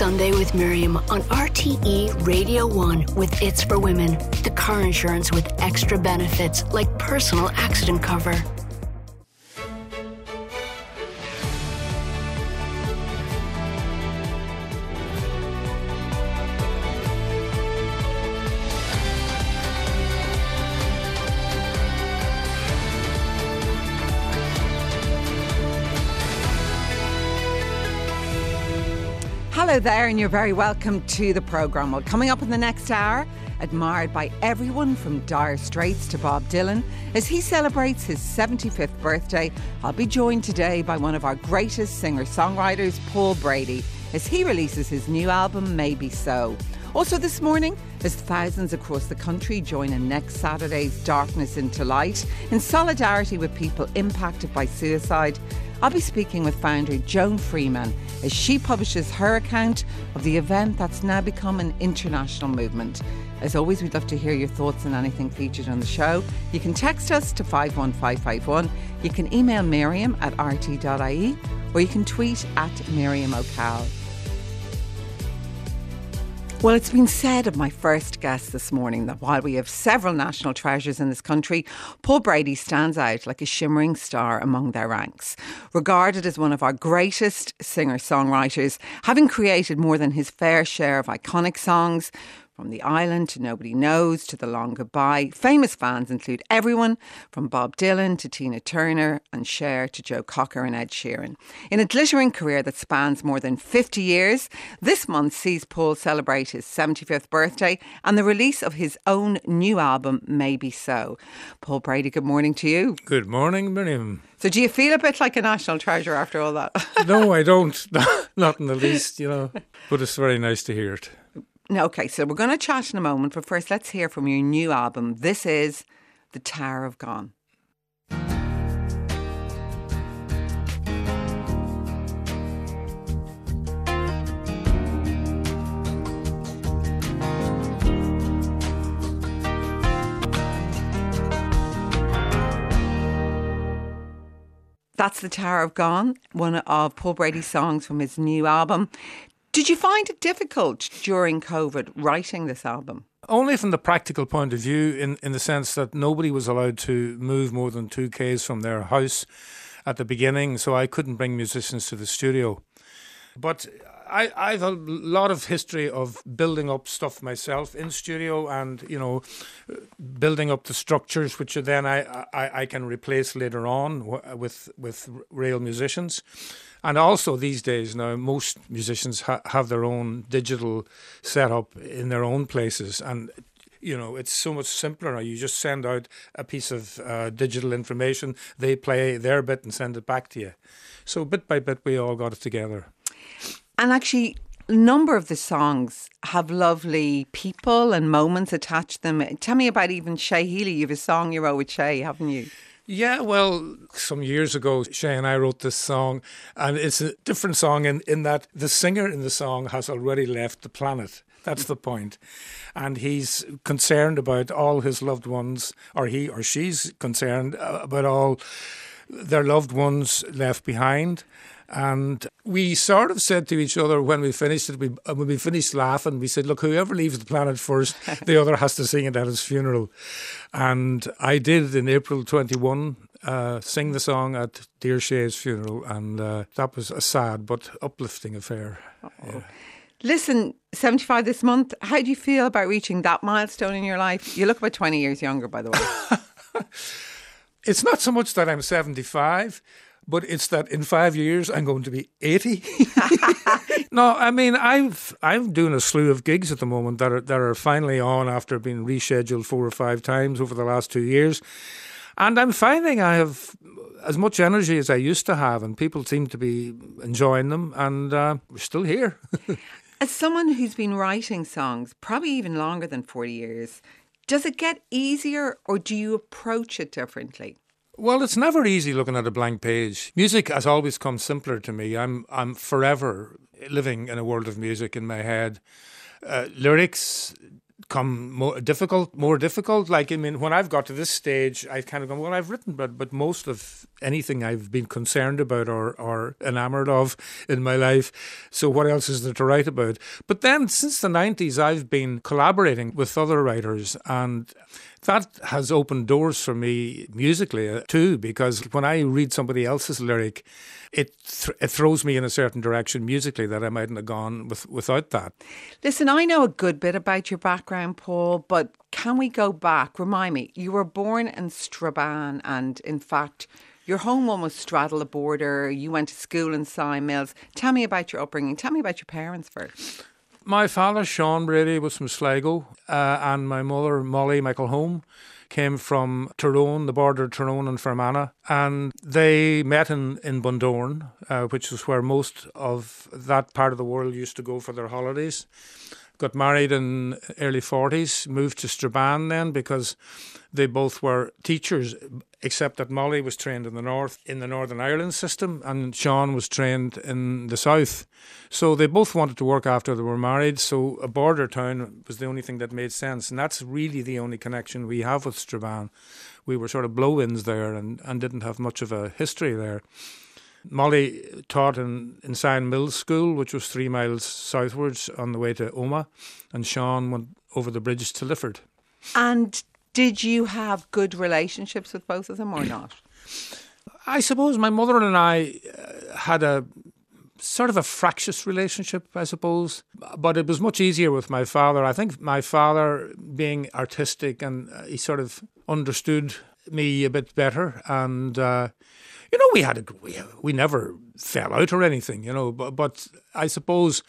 Sunday with Miriam on RTE Radio 1 with It's for Women, the car insurance with extra benefits like personal accident cover. There, and you're very welcome to the programme. Well, coming up in the next hour, admired by everyone from Dire Straits to Bob Dylan, as he celebrates his 75th birthday, I'll be joined today by one of our greatest singer songwriters, Paul Brady, as he releases his new album, Maybe So. Also, this morning, as thousands across the country join in next Saturday's Darkness into Light in solidarity with people impacted by suicide, I'll be speaking with founder Joan Freeman as she publishes her account of the event that's now become an international movement. As always, we'd love to hear your thoughts on anything featured on the show. You can text us to 51551, you can email Miriam at rt.ie, or you can tweet at Miriam O'Cal. Well, it's been said of my first guest this morning that while we have several national treasures in this country, Paul Brady stands out like a shimmering star among their ranks. Regarded as one of our greatest singer songwriters, having created more than his fair share of iconic songs, from The Island to Nobody Knows to The Long Goodbye, famous fans include everyone from Bob Dylan to Tina Turner and Cher to Joe Cocker and Ed Sheeran. In a glittering career that spans more than 50 years, this month sees Paul celebrate his 75th birthday and the release of his own new album, Maybe So. Paul Brady, good morning to you. Good morning, Miriam. So, do you feel a bit like a national treasure after all that? no, I don't. Not in the least, you know. But it's very nice to hear it. Okay, so we're going to chat in a moment, but first let's hear from your new album. This is The Tower of Gone. That's The Tower of Gone, one of Paul Brady's songs from his new album. Did you find it difficult during COVID writing this album? Only from the practical point of view, in, in the sense that nobody was allowed to move more than two Ks from their house at the beginning, so I couldn't bring musicians to the studio. But I, I've a lot of history of building up stuff myself in studio and, you know, building up the structures, which then I, I, I can replace later on with, with real musicians. And also these days now, most musicians ha- have their own digital setup in their own places, and you know it's so much simpler now. You just send out a piece of uh, digital information, they play their bit and send it back to you. So bit by bit, we all got it together. And actually, a number of the songs have lovely people and moments attached to them. Tell me about even Shay Healy. You have a song you wrote with Shay, haven't you? Yeah, well, some years ago, Shay and I wrote this song, and it's a different song in, in that the singer in the song has already left the planet. That's the point. And he's concerned about all his loved ones, or he or she's concerned uh, about all their loved ones left behind. And we sort of said to each other when we finished it, we, when we finished laughing, we said, look, whoever leaves the planet first, the other has to sing it at his funeral. And I did in April 21 uh, sing the song at Dear Shay's funeral, and uh, that was a sad but uplifting affair. Yeah. Listen, 75 this month, how do you feel about reaching that milestone in your life? You look about 20 years younger, by the way. it's not so much that I'm 75 but it's that in five years I'm going to be 80. no, I mean I've I'm doing a slew of gigs at the moment that are that are finally on after being rescheduled four or five times over the last two years, and I'm finding I have as much energy as I used to have, and people seem to be enjoying them, and uh, we're still here. as someone who's been writing songs probably even longer than 40 years, does it get easier or do you approach it differently? Well, it's never easy looking at a blank page. Music has always come simpler to me. I'm I'm forever living in a world of music in my head. Uh, lyrics come more difficult, more difficult. Like I mean, when I've got to this stage, I've kind of go, well, I've written, but but most of anything I've been concerned about or, or enamored of in my life. So, what else is there to write about? But then, since the 90s, I've been collaborating with other writers, and that has opened doors for me musically uh, too, because when I read somebody else's lyric, it, th- it throws me in a certain direction musically that I mightn't have gone with, without that. Listen, I know a good bit about your background, Paul, but can we go back? Remind me, you were born in Strabane, and in fact, your home almost straddled the border. You went to school in Mills. Tell me about your upbringing. Tell me about your parents first. My father, Sean Brady, was from Sligo, uh, and my mother, Molly McElholm, came from Tyrone, the border of Tyrone and Fermanagh, and they met in, in Bundoran, uh, which is where most of that part of the world used to go for their holidays. Got married in early 40s, moved to Strabane then because they both were teachers, except that Molly was trained in the north, in the Northern Ireland system, and Sean was trained in the south. So they both wanted to work after they were married. So a border town was the only thing that made sense, and that's really the only connection we have with Strabane. We were sort of blow-ins there, and, and didn't have much of a history there. Molly taught in, in Sion Mills School, which was three miles southwards on the way to Omagh, and Sean went over the bridge to Lifford. And did you have good relationships with both of them or not? I suppose my mother and I uh, had a sort of a fractious relationship, I suppose. But it was much easier with my father. I think my father, being artistic, and uh, he sort of understood me a bit better. And uh, you know, we had a, we we never fell out or anything, you know. But but I suppose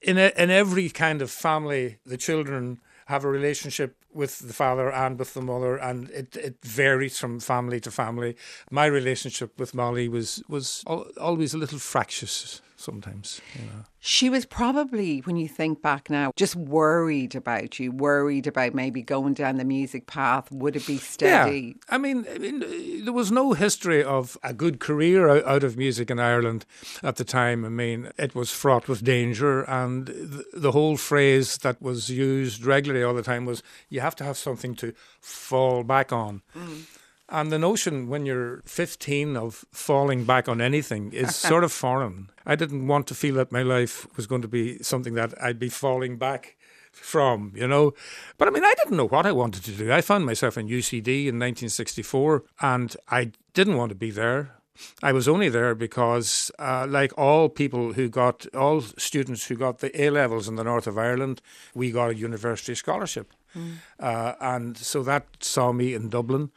in a, in every kind of family, the children have a relationship with the father and with the mother, and it, it varies from family to family. My relationship with Molly was was always a little fractious sometimes. You know. She was probably, when you think back now, just worried about you, worried about maybe going down the music path. Would it be steady? Yeah. I mean, I mean, there was no history of a good career out of music in Ireland at the time. I mean, it was fraught with danger, and the whole phrase that was used regularly all the time was, "You have to have something to fall back on." Mm. And the notion when you're 15 of falling back on anything is sort of foreign. I didn't want to feel that my life was going to be something that I'd be falling back from, you know. But I mean, I didn't know what I wanted to do. I found myself in UCD in 1964 and I didn't want to be there. I was only there because, uh, like all people who got, all students who got the A levels in the north of Ireland, we got a university scholarship. Mm. Uh, and so that saw me in Dublin.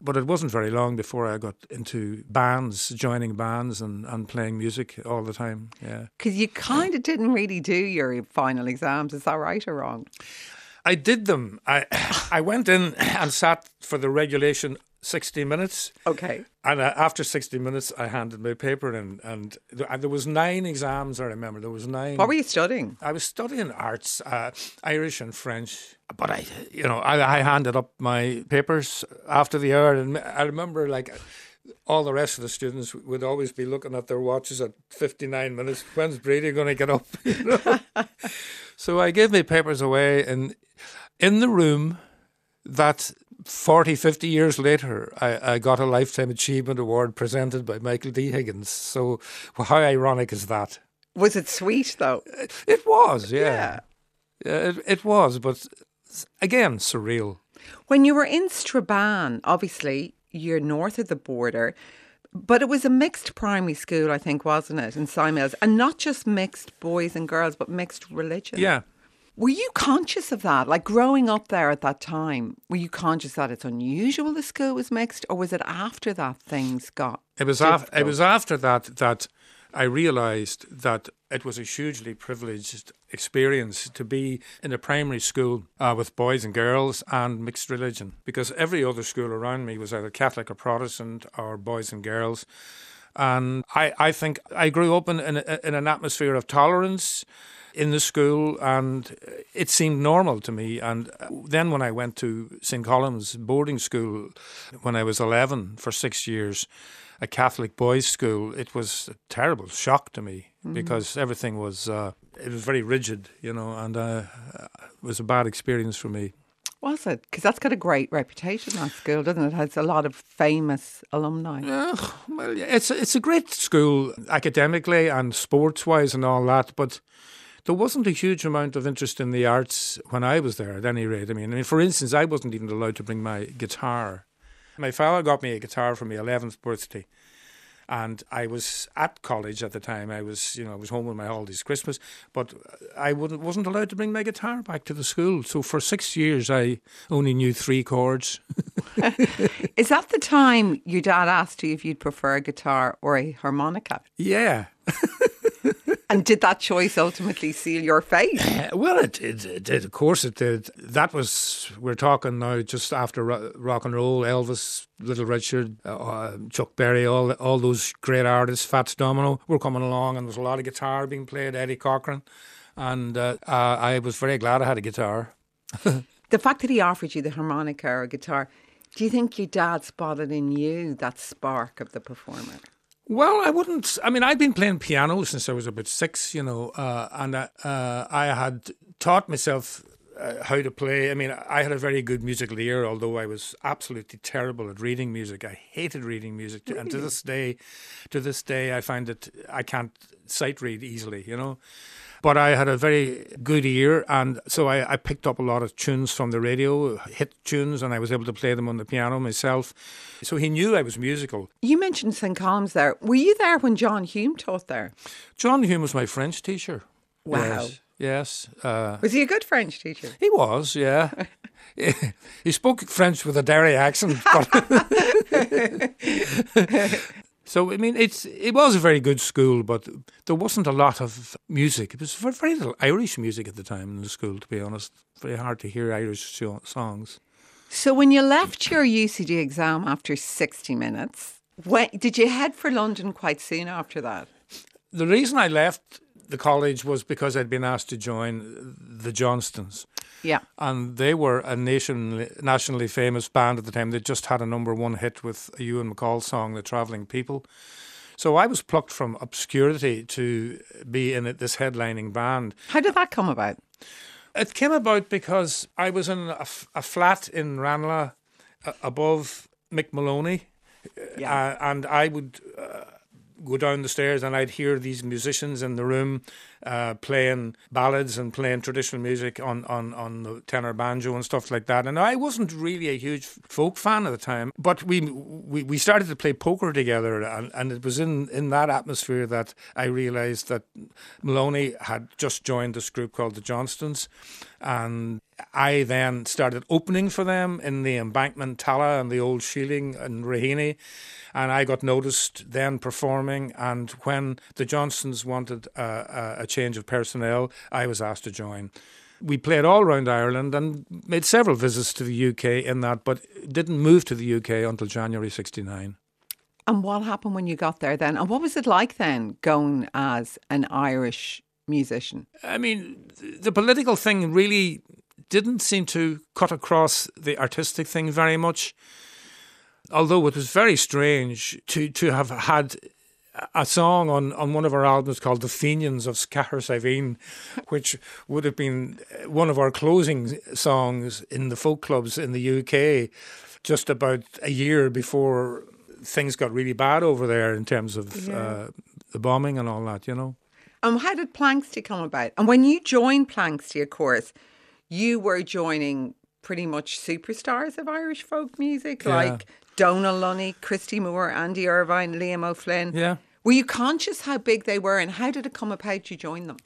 But it wasn't very long before I got into bands, joining bands and, and playing music all the time. Yeah. Because you kind of didn't really do your final exams. Is that right or wrong? I did them. I I went in and sat for the regulation 60 minutes. Okay. And uh, after 60 minutes, I handed my paper in, and th- there was nine exams. I remember there was nine. What were you studying? I was studying arts, uh, Irish and French. But I, you know, I, I handed up my papers after the hour, and I remember like all the rest of the students would always be looking at their watches at 59 minutes. When's Brady going to get up? You know? so I gave my papers away, and in the room that 40, 50 years later, I, I got a Lifetime Achievement Award presented by Michael D. Higgins. So, well, how ironic is that? Was it sweet, though? Uh, it was, yeah. yeah. It, it was, but again, surreal. When you were in Strabane, obviously, you're north of the border. But it was a mixed primary school, I think, wasn't it, in Sion And not just mixed boys and girls, but mixed religion. Yeah, were you conscious of that? Like growing up there at that time, were you conscious that it's unusual the school was mixed, or was it after that things got? It was after. It was after that that I realised that it was a hugely privileged experience to be in a primary school uh, with boys and girls and mixed religion, because every other school around me was either Catholic or Protestant or boys and girls. And I, I think I grew up in, in, in an atmosphere of tolerance in the school, and it seemed normal to me. And then when I went to St. Columb's boarding school when I was 11 for six years, a Catholic boys' school, it was a terrible shock to me mm-hmm. because everything was uh, it was very rigid, you know, and uh, it was a bad experience for me. Was it? Because that's got a great reputation, that school, doesn't it? It has a lot of famous alumni. Uh, well, it's it's a great school academically and sports wise and all that, but there wasn't a huge amount of interest in the arts when I was there. At any rate, I mean, I mean, for instance, I wasn't even allowed to bring my guitar. My father got me a guitar for my eleventh birthday, and I was at college at the time. I was, you know, I was home with my holidays, Christmas, but I wouldn't, wasn't allowed to bring my guitar back to the school. So for six years, I only knew three chords. Is that the time your dad asked you if you'd prefer a guitar or a harmonica? Yeah. And did that choice ultimately seal your fate? Uh, well, it, it, it did. Of course, it did. That was we're talking now just after rock and roll. Elvis, Little Richard, uh, uh, Chuck Berry, all all those great artists. Fats Domino were coming along, and there was a lot of guitar being played. Eddie Cochran, and uh, uh I was very glad I had a guitar. the fact that he offered you the harmonica or guitar, do you think your dad spotted in you that spark of the performer? Well, I wouldn't. I mean, I've been playing piano since I was about six, you know, uh, and I, uh, I had taught myself uh, how to play. I mean, I had a very good musical ear, although I was absolutely terrible at reading music. I hated reading music, really? and to this day, to this day, I find that I can't sight read easily, you know. But I had a very good ear, and so I, I, picked up a lot of tunes from the radio, hit tunes, and I was able to play them on the piano myself. So he knew I was musical. You mentioned St. Columb's there. Were you there when John Hume taught there? John Hume was my French teacher. Wow. Yes. Yes. Uh, was he a good French teacher? He was, yeah. he spoke French with a Derry accent. So I mean, it's it was a very good school, but there wasn't a lot of music. It was very, little Irish music at the time in the school. To be honest, very hard to hear Irish songs. So when you left your UCD exam after sixty minutes, when, did you head for London quite soon after that? The reason I left the college was because I'd been asked to join the Johnstons. Yeah. And they were a nation, nationally famous band at the time. They just had a number one hit with a Ewan MacColl song, The Travelling People. So I was plucked from obscurity to be in this headlining band. How did that come about? It came about because I was in a, a flat in Ranelagh uh, above Mick Moloney. Yeah. Uh, and I would. Uh, go down the stairs and I'd hear these musicians in the room uh, playing ballads and playing traditional music on, on, on the tenor banjo and stuff like that. And I wasn't really a huge folk fan at the time, but we we, we started to play poker together, and, and it was in, in that atmosphere that I realised that Moloney had just joined this group called the Johnstons, and I then started opening for them in the Embankment Tallaght and the Old Shieling and Raheny and I got noticed then performing. And when the Johnstons wanted a, a change of personnel, I was asked to join. We played all around Ireland and made several visits to the UK in that, but didn't move to the UK until January 69. And what happened when you got there then? And what was it like then going as an Irish musician? I mean, the political thing really didn't seem to cut across the artistic thing very much although it was very strange to, to have had a song on, on one of our albums called The Fenians of Scaher which would have been one of our closing songs in the folk clubs in the UK just about a year before things got really bad over there in terms of yeah. uh, the bombing and all that, you know. And how did Planxty come about? And when you joined Planxty, of course, you were joining pretty much superstars of Irish folk music, yeah. like Donal Lunny, Christy Moore, Andy Irvine, Liam O'Flynn. Yeah. Were you conscious how big they were and how did it come about you joined them?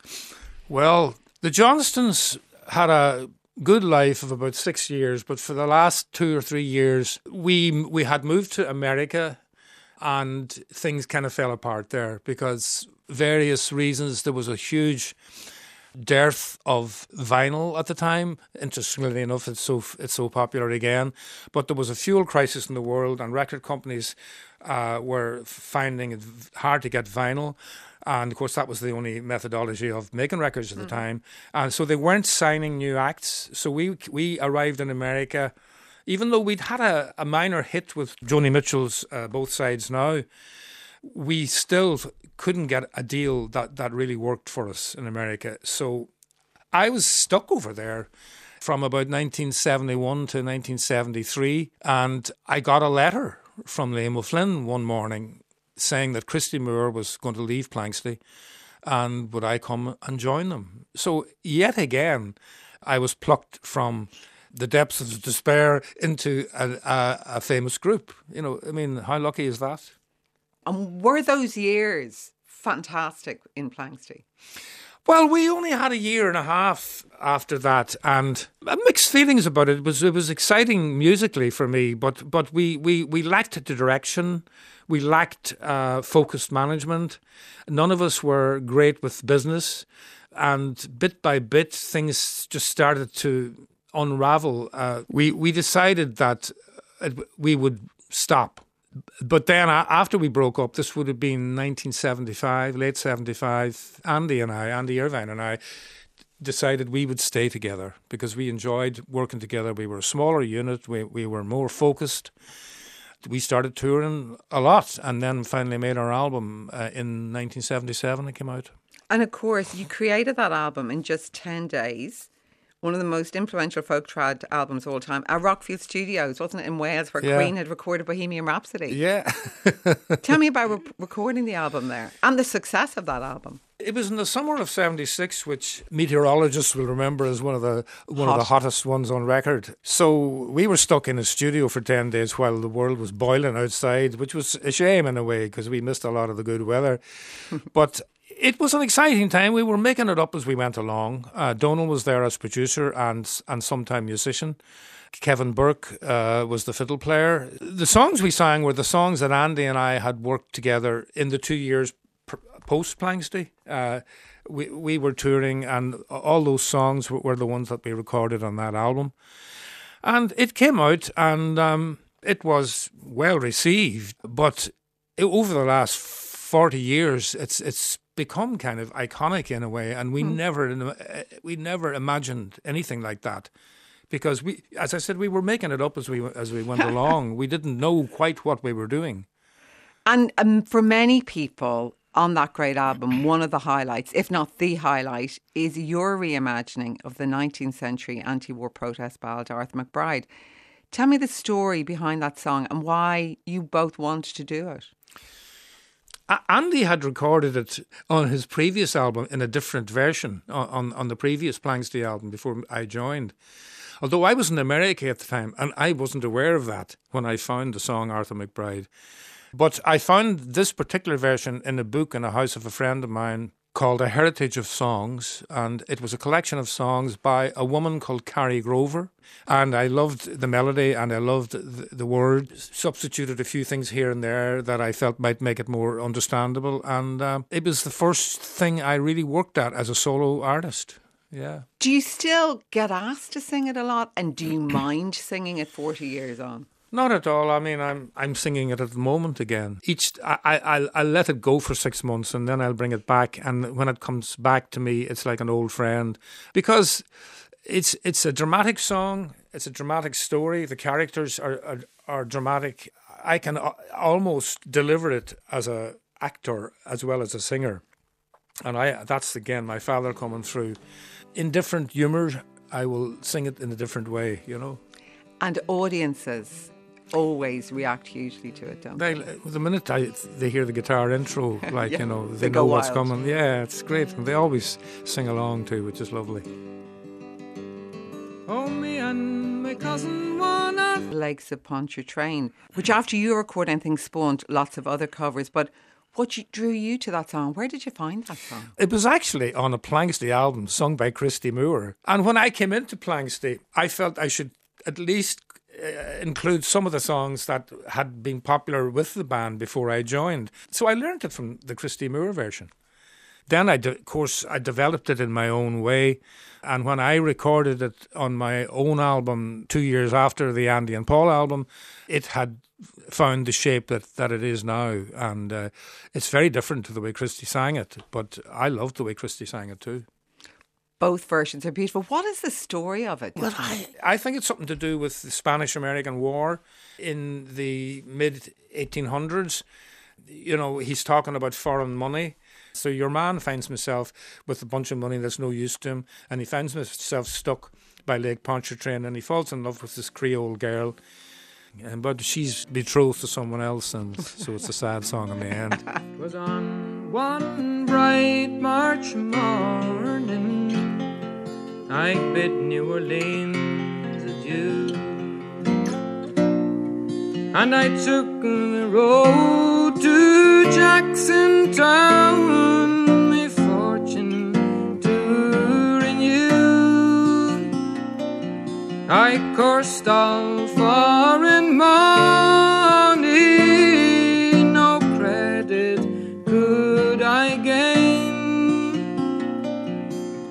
Well, the Johnstons had a good life of about six years, but for the last two or three years, we we had moved to America, and things kind of fell apart there because various reasons. There was a huge dearth of vinyl at the time. Interestingly enough, it's so it's so popular again. But there was a fuel crisis in the world, and record companies uh, were finding it hard to get vinyl. And of course, that was the only methodology of making records at the mm. time. And so they weren't signing new acts. So we we arrived in America, even though we'd had a, a minor hit with Joni Mitchell's uh, Both Sides Now we still couldn't get a deal that, that really worked for us in America. So I was stuck over there from about 1971 to 1973, and I got a letter from Liam O'Flynn one morning saying that Christy Moore was going to leave Planxty and would I come and join them? So, yet again, I was plucked from the depths of despair into a, a, a famous group. You know, I mean, how lucky is that? And were those years fantastic in Planxty? Well, we only had a year and a half after that, and mixed feelings about it. It was it was exciting musically for me, but but we we, we lacked the direction, we lacked uh, focused management. None of us were great with business, and bit by bit, things just started to unravel. Uh, we we decided that we would stop but then after we broke up, this would have been 1975, late 75. Andy and I, Andy Irvine and I, decided we would stay together because we enjoyed working together. We were a smaller unit. We we were more focused. We started touring a lot, and then finally made our album uh, in 1977. It came out. And of course, you created that album in just 10 days one of the most influential folk trad albums of all time at Rockfield Studios, wasn't it, in Wales, where yeah. Queen had recorded Bohemian Rhapsody? Yeah. Tell me about re- recording the album there and the success of that album. It was in the summer of '76, which meteorologists will remember as one of the one Hot. of the hottest ones on record. So we were stuck in a studio for ten days while the world was boiling outside, which was a shame in a way because we missed a lot of the good weather. but it was an exciting time. We were making it up as we went along. Uh, Donal was there as producer and and sometime musician. Kevin Burke uh, was the fiddle player. The songs we sang were the songs that Andy and I had worked together in the two years pr- post Planxty. Uh, we we were touring, and all those songs were, were, the ones that we recorded on that album. And it came out, and um, it was well received. But over the last forty years, it's it's become kind of iconic in a way, and we mm. never uh, we never imagined anything like that because we, as I said, we were making it up as we as we went along. We didn't know quite what we were doing. And um, for many people on that great album, one of the highlights, if not the highlight, is your reimagining of the 19th century anti-war protest ballad Arthur McBride. Tell me the story behind that song and why you both wanted to do it. Andy had recorded it on his previous album in a different version on, on the previous Planxty album before I joined. Although I was in America at the time and I wasn't aware of that when I found the song Arthur McBride. But I found this particular version in a book in a house of a friend of mine called A Heritage of Songs, and it was a collection of songs by a woman called Carrie Grover. And I loved the melody and I loved the, the word. Substituted a few things here and there that I felt might make it more understandable. And uh, it was the first thing I really worked at as a solo artist. Yeah. Do you still get asked to sing it a lot? And do you mind singing it 40 years on? Not at all. I mean, I'm I'm singing it at the moment again. Each I I I'll let it go for six months and then I'll bring it back. And when it comes back to me, it's like an old friend because it's it's a dramatic song. It's a dramatic story. The characters are are, are dramatic. I can almost deliver it as a actor as well as a singer, and I that's again my father coming through. In different humour, I will sing it in a different way. You know. And audiences always react hugely to it, don't they? they the minute I, they hear the guitar intro, like, yeah, you know, they, they know what's coming. Yeah, it's great. And they always sing along too, which is lovely. Oh, me and my cousin wanna. Lakes of Pontchartrain, which after you record anything spawned lots of other covers, but what drew you to that song? Where did you find that song? It was actually on a Planxty album sung by Christy Moore. And when I came into Planxty, I felt I should at least uh, include some of the songs that had been popular with the band before I joined. So I learned it from the Christy Moore version. Then, I de- of course, I developed it in my own way. And when I recorded it on my own album two years after the Andy and Paul album, it had found the shape that, that it is now. And uh, it's very different to the way Christy sang it. But I loved the way Christy sang it too both versions are beautiful. What is the story of it? Well, I, I think it's something to do with the Spanish American War in the mid 1800s. You know, he's talking about foreign money So your man finds himself with a bunch of money that's no use to him, and he finds himself stuck by Lake Pontchartrain, and he falls in love with this Creole girl. And, but she's betrothed to someone else, and so it's a sad song in the end. It was on one bright March morning I bid New Orleans adieu, and I took the road to Jackson Town, my fortune to renew. I coursed all foreign money, no credit could I gain,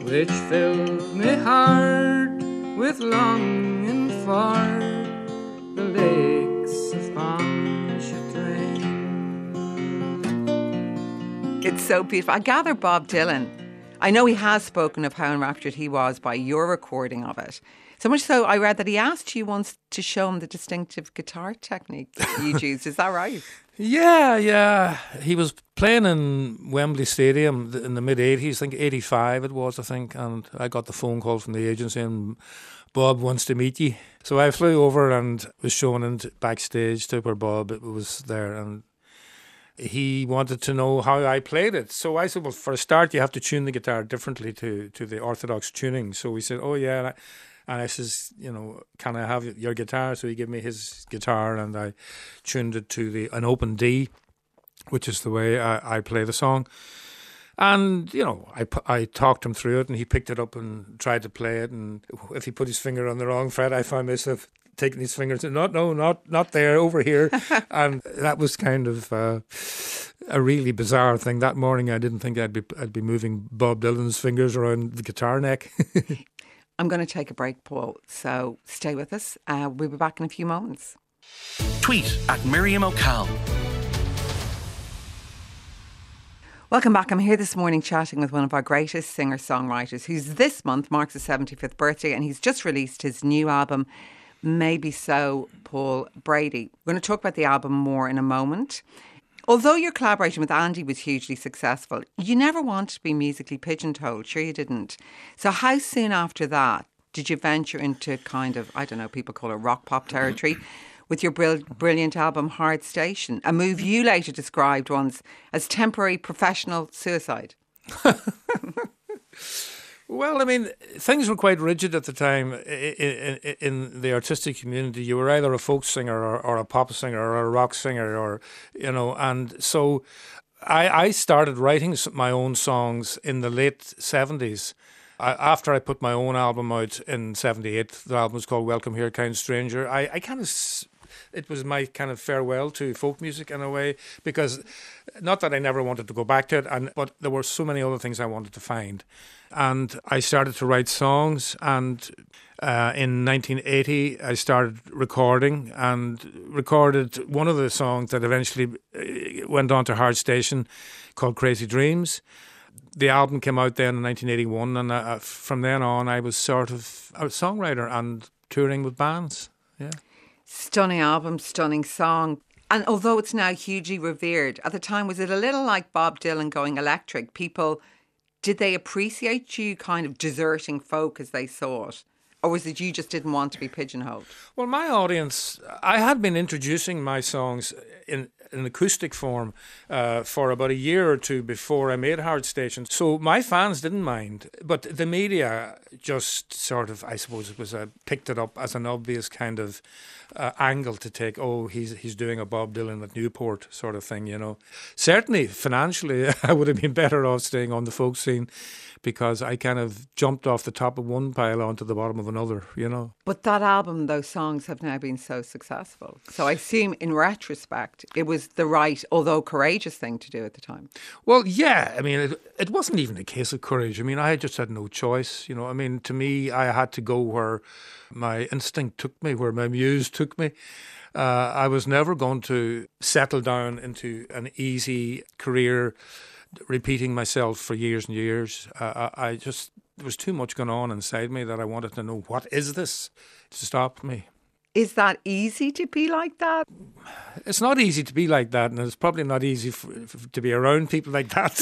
which filled heart with longing for the lakes of Pontchartrain. It's so beautiful. I gather Bob Dylan. I know he has spoken of how enraptured he was by your recording of it. So much so, I read that he asked you once to show him the distinctive guitar technique you used. Is that right? Yeah, yeah. He was playing in Wembley Stadium in the mid 80s, I think 85 it was, I think. And I got the phone call from the agency and Bob wants to meet you. So I flew over and was shown into backstage to where Bob was there. And he wanted to know how I played it. So I said, well, for a start, you have to tune the guitar differently to, to the orthodox tuning. So he said, oh, yeah. And I says, you know, can I have your guitar? So he gave me his guitar and I tuned it to the an open D, which is the way I, I play the song. And, you know, I, I talked him through it and he picked it up and tried to play it. And if he put his finger on the wrong fret, I found myself taking his fingers and not, no, not, not there, over here. and that was kind of uh, a really bizarre thing. That morning, I didn't think I'd be, I'd be moving Bob Dylan's fingers around the guitar neck. I'm going to take a break, Paul. So stay with us. Uh, we'll be back in a few moments. Tweet at Miriam O'Call. Welcome back. I'm here this morning chatting with one of our greatest singer songwriters who's this month marks his 75th birthday and he's just released his new album, Maybe So, Paul Brady. We're going to talk about the album more in a moment. Although your collaboration with Andy was hugely successful, you never wanted to be musically pigeonholed. Sure, you didn't. So, how soon after that did you venture into kind of, I don't know, people call it rock pop territory? with your brilliant album Hard Station, a move you later described once as temporary professional suicide. Well, I mean, things were quite rigid at the time in, in, in, the artistic community. You were either a folk singer or, or, a pop singer or a rock singer, or you know, and so I, I started writing my own songs in the late seventies. After I put my own album out in '78, the album was called "Welcome Here, Kind Stranger." I, I kind of it was my kind of farewell to folk music in a way because not that I never wanted to go back to it and but there were so many other things I wanted to find. And I started to write songs and uh, in 1980 I started recording and recorded one of the songs that eventually uh, went on to Hard Station called Crazy Dreams. The album came out then in 1981 and uh, from then on I was sort of a songwriter and touring with bands yeah Stunning album, stunning song. And although it's now hugely revered, at the time, was it a little like Bob Dylan going electric? People, did they appreciate you kind of deserting folk as they saw it? Or was it you just didn't want to be pigeonholed? Well, my audience, I had been introducing my songs in an acoustic form uh, for about a year or two before I made Hard Station. So my fans didn't mind, but the media just sort of, I suppose, it was picked it up as an obvious kind of uh, angle to take. Oh, he's he's doing a Bob Dylan at Newport sort of thing, you know. Certainly, financially, I would have been better off staying on the folk scene because I kind of jumped off the top of one pile onto the bottom of another, you know. But that album, those songs have now been so successful. So I assume in retrospect, it was the right, although courageous thing to do at the time. Well, yeah. I mean, it, it wasn't even a case of courage. I mean, I just had no choice, you know. I mean, to me, I had to go where my instinct took me, where my muse took me. Uh, I was never going to settle down into an easy career repeating myself for years and years. Uh, I just there was too much going on inside me that I wanted to know what is this to stop me. Is that easy to be like that? It's not easy to be like that, and it's probably not easy for, for, to be around people like that.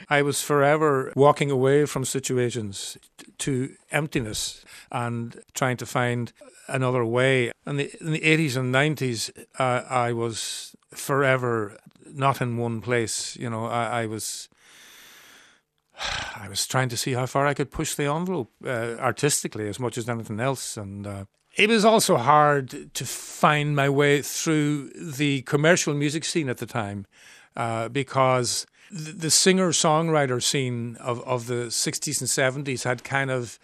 I was forever walking away from situations to emptiness and trying to find another way. In the, in the 80s and 90s, uh, I was forever not in one place. You know, I, I was. I was trying to see how far I could push the envelope uh, artistically as much as anything else, and uh, it was also hard to find my way through the commercial music scene at the time uh, because the, the singer songwriter scene of, of the 60s and 70s had kind of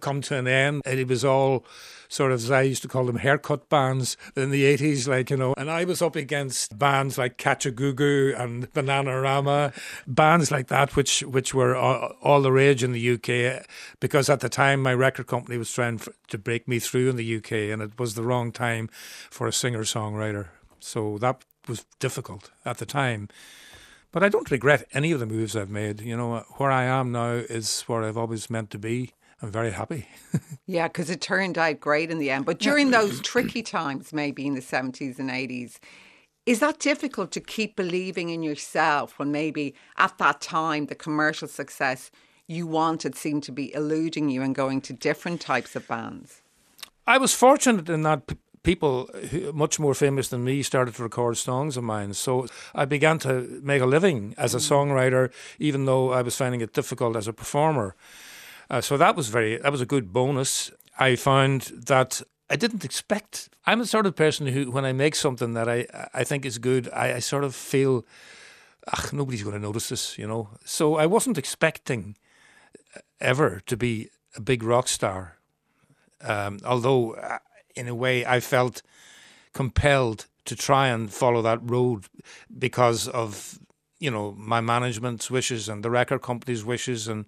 come to an end. And it was all sort of, as I used to call them, haircut bands in the 80s, like, you know. And I was up against bands like Kajagoogoo and Bananarama, bands like that, which, which were all the rage in the UK, because at the time my record company was trying to break me through in the UK, and it was the wrong time for a singer songwriter. So that was difficult at the time. But I don't regret any of the moves I've made. You know, where I am now is where I've always meant to be. I'm very happy. yeah, because it turned out great in the end. But during those tricky times, maybe in the 70s and 80s, is that difficult to keep believing in yourself when maybe at that time the commercial success you wanted seemed to be eluding you and going to different types of bands? I was fortunate in that p- people who, much more famous than me started to record songs of mine. So I began to make a living as a mm. songwriter, even though I was finding it difficult as a performer. Uh, so that was very that was a good bonus. I found that I didn't expect. I'm the sort of person who, when I make something that I I think is good, I, I sort of feel, ach, nobody's going to notice this, you know. So I wasn't expecting ever to be a big rock star. Um, although, uh, in a way, I felt compelled to try and follow that road because of you know my management's wishes and the record company's wishes and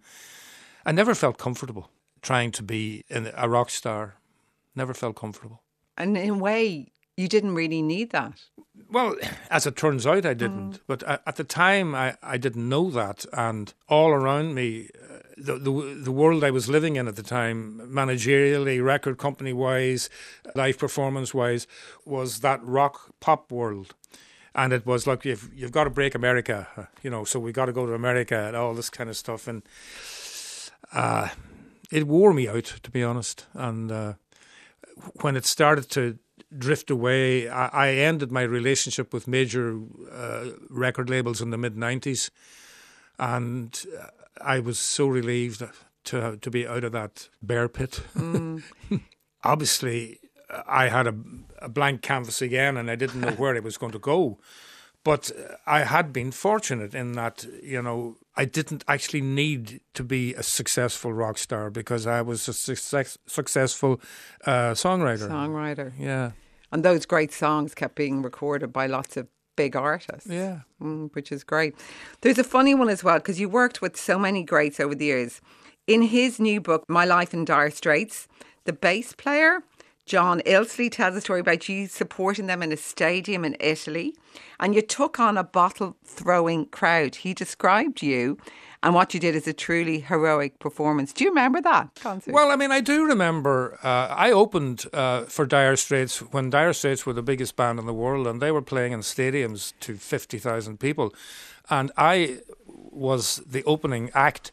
I never felt comfortable trying to be a rock star. Never felt comfortable. And in a way, you didn't really need that. Well, as it turns out, I didn't. Mm. But at the time, I, I didn't know that. And all around me, uh, the, the, the world I was living in at the time, managerially, record company wise, live performance wise, was that rock pop world. And it was like you've you've got to break America, you know. So we got to go to America and all this kind of stuff. And uh, it wore me out, to be honest. And uh, when it started to drift away, I, I ended my relationship with major uh, record labels in the mid 90s. And uh, I was so relieved to, to be out of that bear pit. Mm. Obviously, I had a, a blank canvas again and I didn't know where it was going to go. But I had been fortunate in that, you know, I didn't actually need to be a successful rock star because I was a success, successful uh, songwriter. Songwriter. Yeah. And those great songs kept being recorded by lots of big artists. Yeah. Mm, which is great. There's a funny one as well because you worked with so many greats over the years. In his new book, My Life in Dire Straits, the bass player John Illsley tells a story about you supporting them in a stadium in Italy and you took on a bottle throwing crowd. He described you and what you did as a truly heroic performance. Do you remember that concert? Well, I mean, I do remember. Uh, I opened uh, for Dire Straits when Dire Straits were the biggest band in the world and they were playing in stadiums to 50,000 people. And I was the opening act,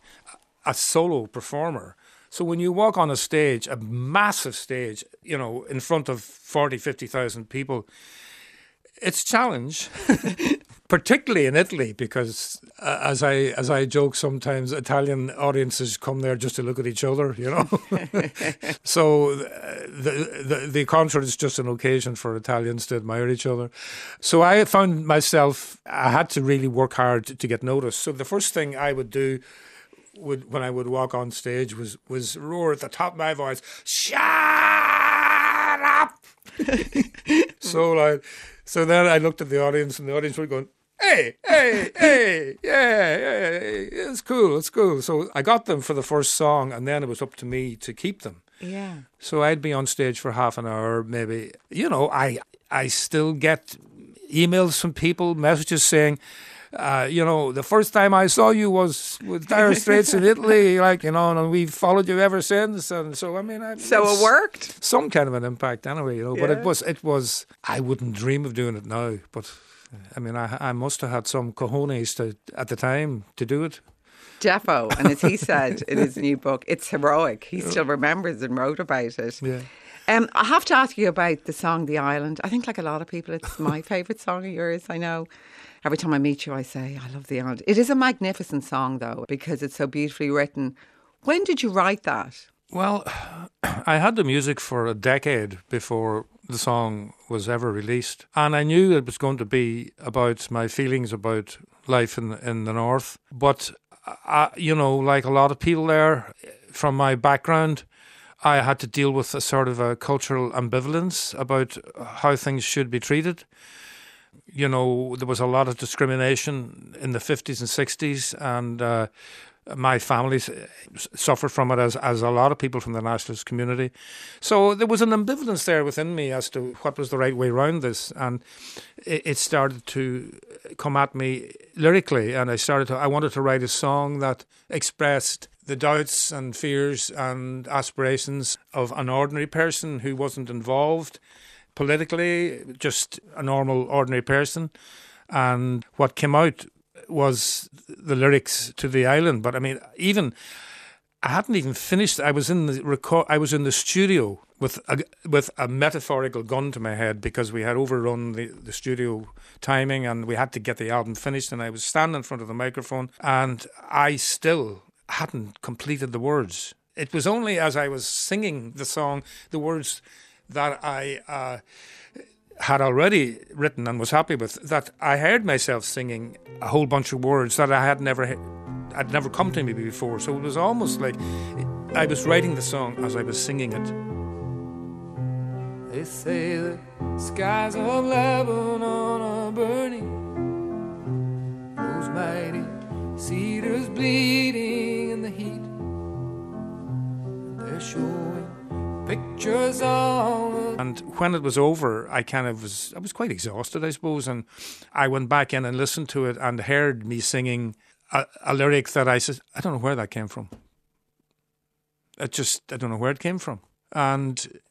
a solo performer. So when you walk on a stage, a massive stage, you know, in front of 40, 50,000 people, it's a challenge, particularly in Italy, because uh, as I as I joke sometimes, Italian audiences come there just to look at each other, you know. so uh, the, the the concert is just an occasion for Italians to admire each other. So I found myself I had to really work hard to get noticed. So the first thing I would do would when I would walk on stage was was roar at the top of my voice, "Shut up!" so like, so then I looked at the audience, and the audience were going, "Hey, hey, hey, yeah, yeah, it's cool, it's cool." So I got them for the first song, and then it was up to me to keep them. Yeah. So I'd be on stage for half an hour, maybe. You know, I I still get emails from people, messages saying uh, you know, the first time I saw you was with Dire Straits in Italy, like you know, and we've followed you ever since. And so, I mean, I, So it worked. Some kind of an impact, anyway, you know. But it was, it was. I wouldn't dream of doing it now, but. I mean, I, I must have had some cojones to, at the time to do it. Defo, and as he said in his new book, it's heroic. He still remembers and wrote about it. Yeah. Um, I have to ask you about the song "The Island." I think, like a lot of people, it's my favourite song of yours. I know. Every time I meet you, I say I love the island. It is a magnificent song, though, because it's so beautifully written. When did you write that? Well, I had the music for a decade before the song was ever released, and I knew it was going to be about my feelings about life in in the north. But I, you know, like a lot of people there, from my background, I had to deal with a sort of a cultural ambivalence about how things should be treated. You know, there was a lot of discrimination in the 50s and 60s, and uh, my family suffered from it as, as a lot of people from the nationalist community. So there was an ambivalence there within me as to what was the right way around this, and it, it started to come at me lyrically, and I started to I wanted to write a song that expressed the doubts and fears and aspirations of an ordinary person who wasn't involved politically, just a normal ordinary person. And what came out was the lyrics to the island. But I mean, even I hadn't even finished. I was in the record. I was in the studio with a, with a metaphorical gun to my head because we had overrun the, the studio timing and we had to get the album finished. And I was standing in front of the microphone and I still hadn't completed the words. It was only as I was singing the song, the words that I. Uh, had already written and was happy with that I heard myself singing a whole bunch of words that I had never had never come to me before. So it was almost like I was writing the song as I was singing it. They say the skies of Lebanon are burning, those mighty cedars bleeding in the heat. They're showing pictures of And when it was over, I kind of was I was quite exhausted, I suppose, and I went back in and listened to it and heard me singing a, a lyric that I said I don't know where that came from. It just I don't know where it came from, and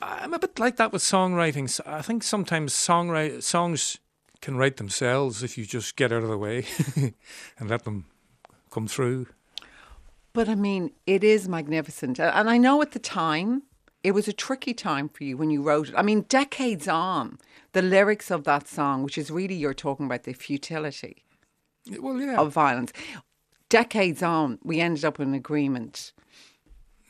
I'm a bit like that with songwriting. I think sometimes songwrite songs can write themselves if you just get out of the way and let them come through. But I mean, it is magnificent. And I know at the time, it was a tricky time for you when you wrote it. I mean, decades on, the lyrics of that song, which is really you're talking about the futility Well, yeah, of violence. Decades on, we ended up with an agreement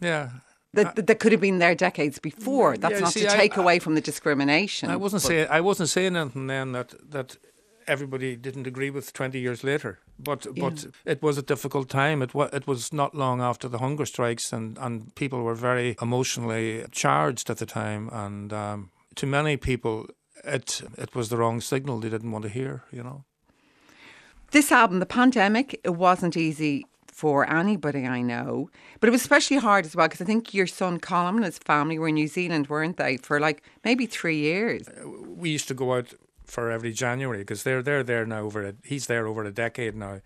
yeah. that, that, that could have been there decades before. That's yeah, not see, to take I- away from the discrimination. I wasn't saying I wasn't saying anything then that that everybody didn't agree with 20 years later. But but it was a difficult time. It was it was not long after the hunger strikes, and and people were very emotionally charged at the time, and um, to many people. It it was the wrong signal they didn't want to hear, you know. This album, the pandemic, it wasn't easy for anybody I know, but it was especially hard as well because I think your son Colin and his family were in New Zealand, weren't they, for like maybe three years? we used to go out for every January because they're they're there now over a, he's there over a decade now.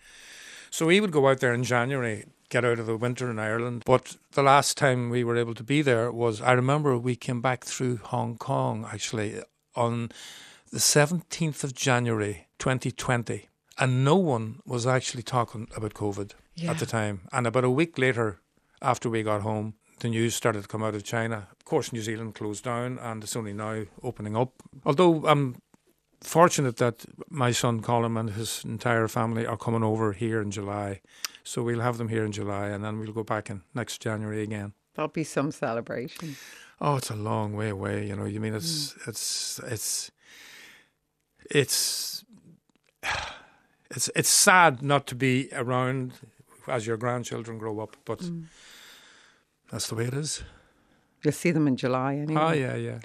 So he would go out there in January, get out of the winter in Ireland. But the last time we were able to be there was I remember we came back through Hong Kong actually on the 17th of January 2020 and no one was actually talking about COVID at the time. And about a week later after we got home the news started to come out of China. Of course, New Zealand closed down, and it's only now opening up. Although I'm fortunate that my son Colin and his entire family are coming over here in July, so we'll have them here in July, and then we'll go back in next January again. There'll be some celebration. Oh, it's a long way away. You know, you mean it's mm. it's it's it's it's it's sad not to be around as your grandchildren grow up, but mm. that's the way it is. You'll see them in July anyway. Oh yeah, yeah.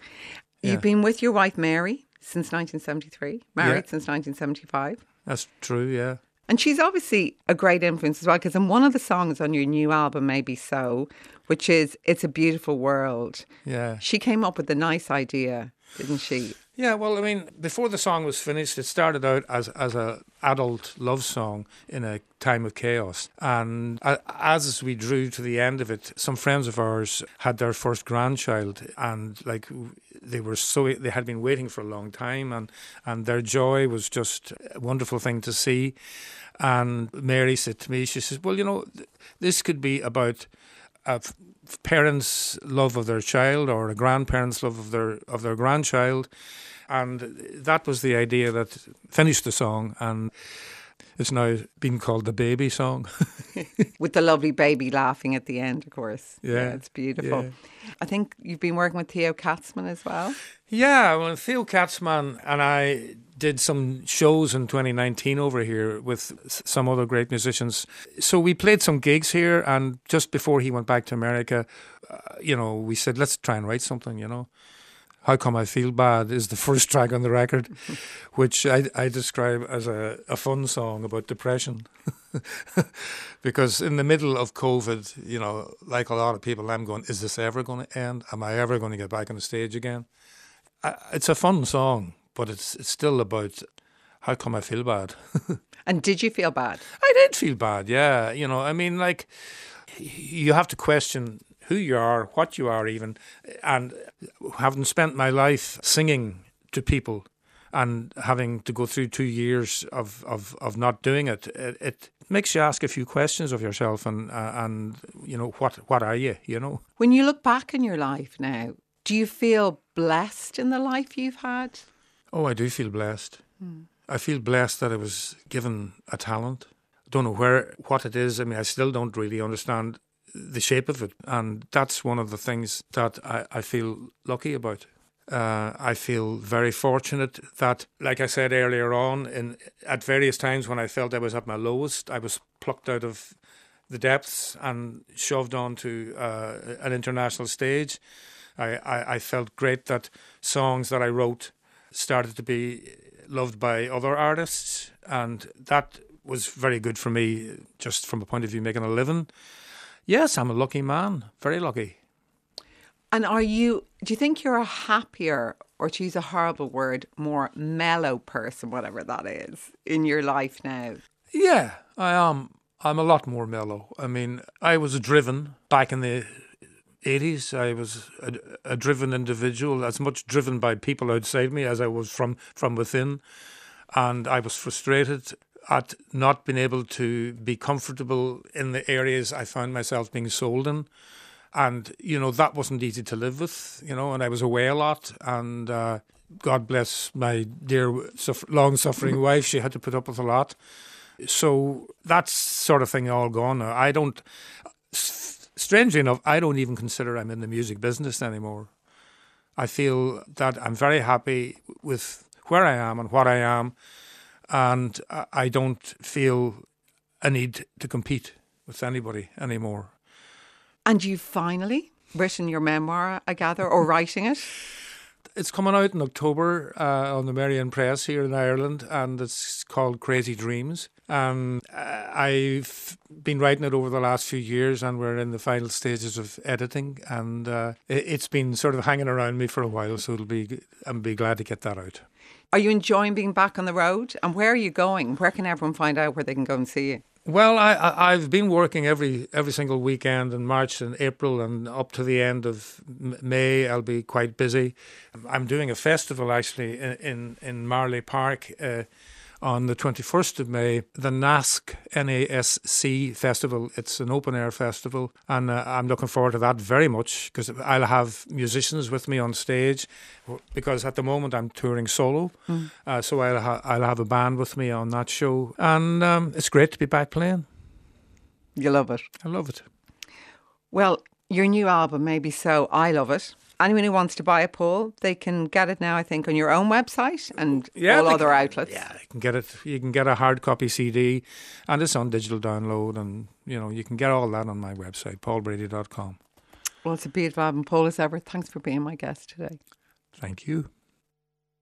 yeah. You've been with your wife Mary since 1973, married Yeah. since 1975. That's true. Yeah. And she's obviously a great influence as well, because in one of the songs on your new album, Maybe So, which is It's a Beautiful World, Yeah. she came up with a nice idea, didn't she? Yeah, well, I mean, before the song was finished, it started out as as a adult love song in a time of chaos, and as we drew to the end of it, some friends of ours had their first grandchild, and like they were so they had been waiting for a long time, and and their joy was just a wonderful thing to see. And Mary said to me, she says, "Well, you know, this could be about." A parents' love of their child or a grandparent's love of their of their grandchild, and that was the idea that finished the song and. It's now been called the baby song. with the lovely baby laughing at the end, of course. Yeah. yeah it's beautiful. Yeah. I think you've been working with Theo Katzman as well. Yeah, well, Theo Katzman and I did some shows in 2019 over here with some other great musicians. So we played some gigs here, and just before he went back to America, uh, you know, we said, let's try and write something, you know. How Come I Feel Bad is the first track on the record, which I, I describe as a, a fun song about depression. because in the middle of COVID, you know, like a lot of people, I'm going, is this ever going to end? Am I ever going to get back on the stage again? I, it's a fun song but it's it's still about how come I feel bad. and did you feel bad? I did feel bad. Yeah, you know, I mean, like you have to question who you are, what you are, even, and having spent my life singing to people and having to go through two years of, of, of not doing it, it, it makes you ask a few questions of yourself and uh, and you know what what are you you know when you look back in your life now do you feel blessed in the life you've had Oh, I do feel blessed. Mm. I feel blessed that I was given a talent. I don't know where what it is. I mean, I still don't really understand the shape of it, and that's one of the things that I, I feel lucky about. Uh, I feel very fortunate that, like I said earlier on, in at various times when I felt I was at my lowest, I was plucked out of the depths and shoved onto uh, an international stage. I, I, I felt great that songs that I wrote started to be loved by other artists, and that was very good for me, just from a point of view making a living. Yes, I'm a lucky man, very lucky. And are you? Do you think you're a happier, or to use a horrible word, more mellow person, whatever that is, in your life now? Yeah, I am. I'm a lot more mellow. I mean, I was driven back in the 80s. I was a, a, driven individual, as much driven by people outside me as I was from, from within. And I was frustrated at not being able to be comfortable in the areas I found myself being sold in. And, you know, that wasn't easy to live with, you know, and I was away a lot. And uh, God bless my dear long suffering wife, she had to put up with a lot. So that sort of thing all gone I don't strangely enough, I don't even consider I'm in the music business anymore. I feel that I'm very happy with where I am and what I am, and I don't feel a need to compete with anybody anymore. And you've finally written your memoir, I gather, or writing it? It's coming out in October uh, on the Merrion Press here in Ireland, and it's called Crazy Dreams. Um, I've been writing it over the last few years, and we're in the final stages of editing, and uh, it's been sort of hanging around me for a while. So it'll be I'm be glad to get that out. Are you enjoying being back on the road? And where are you going? Where can everyone find out where they can go and see you? Well, I, have been working every every single weekend in March and April, and up to the end of May, I'll be quite busy. I'm doing a festival actually in in, in Marlay Park. Uh, on the 21st of May, the NASC NASC festival. It's an open air festival, and uh, I'm looking forward to that very much because I'll have musicians with me on stage. Because at the moment I'm touring solo, mm. uh, so I'll ha- I'll have a band with me on that show, and um, it's great to be back playing. You love it. I love it. Well, your new album, maybe so. I love it anyone who wants to buy a Paul, they can get it now. I think on your own website and yeah, all other outlets. Yeah, you can get it. You can get a hard copy CD, and it's on digital download, and you know you can get all that on my website, paulbrady.com. Well, it's a beautiful album, Paul as ever. Thanks for being my guest today. Thank you.